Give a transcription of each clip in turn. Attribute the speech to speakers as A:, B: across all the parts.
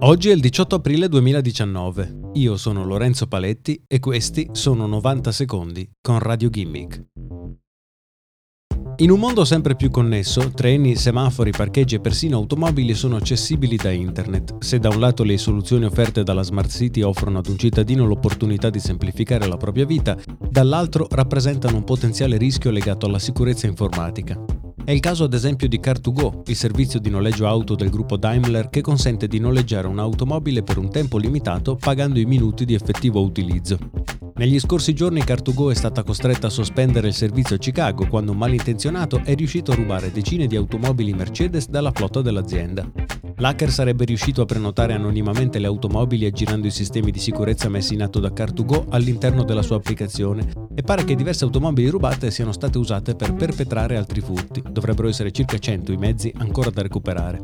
A: Oggi è il 18 aprile 2019. Io sono Lorenzo Paletti e questi sono 90 secondi con Radio Gimmick. In un mondo sempre più connesso, treni, semafori, parcheggi e persino automobili sono accessibili da internet. Se da un lato le soluzioni offerte dalla Smart City offrono ad un cittadino l'opportunità di semplificare la propria vita, dall'altro rappresentano un potenziale rischio legato alla sicurezza informatica. È il caso ad esempio di Car2Go, il servizio di noleggio auto del gruppo Daimler che consente di noleggiare un'automobile per un tempo limitato pagando i minuti di effettivo utilizzo. Negli scorsi giorni Car2Go è stata costretta a sospendere il servizio a Chicago quando un malintenzionato è riuscito a rubare decine di automobili Mercedes dalla flotta dell'azienda. L'hacker sarebbe riuscito a prenotare anonimamente le automobili aggirando i sistemi di sicurezza messi in atto da Car2Go all'interno della sua applicazione e pare che diverse automobili rubate siano state usate per perpetrare altri furti. Dovrebbero essere circa 100 i mezzi ancora da recuperare.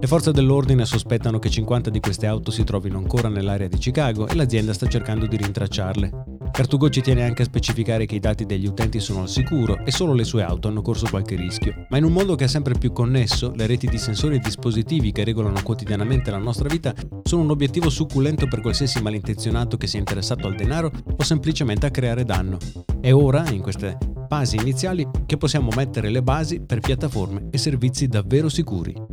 A: Le forze dell'ordine sospettano che 50 di queste auto si trovino ancora nell'area di Chicago e l'azienda sta cercando di rintracciarle. Cartugo ci tiene anche a specificare che i dati degli utenti sono al sicuro e solo le sue auto hanno corso qualche rischio. Ma in un mondo che è sempre più connesso, le reti di sensori e dispositivi che regolano quotidianamente la nostra vita sono un obiettivo succulento per qualsiasi malintenzionato che sia interessato al denaro o semplicemente a creare danno. È ora, in queste fasi iniziali, che possiamo mettere le basi per piattaforme e servizi davvero sicuri.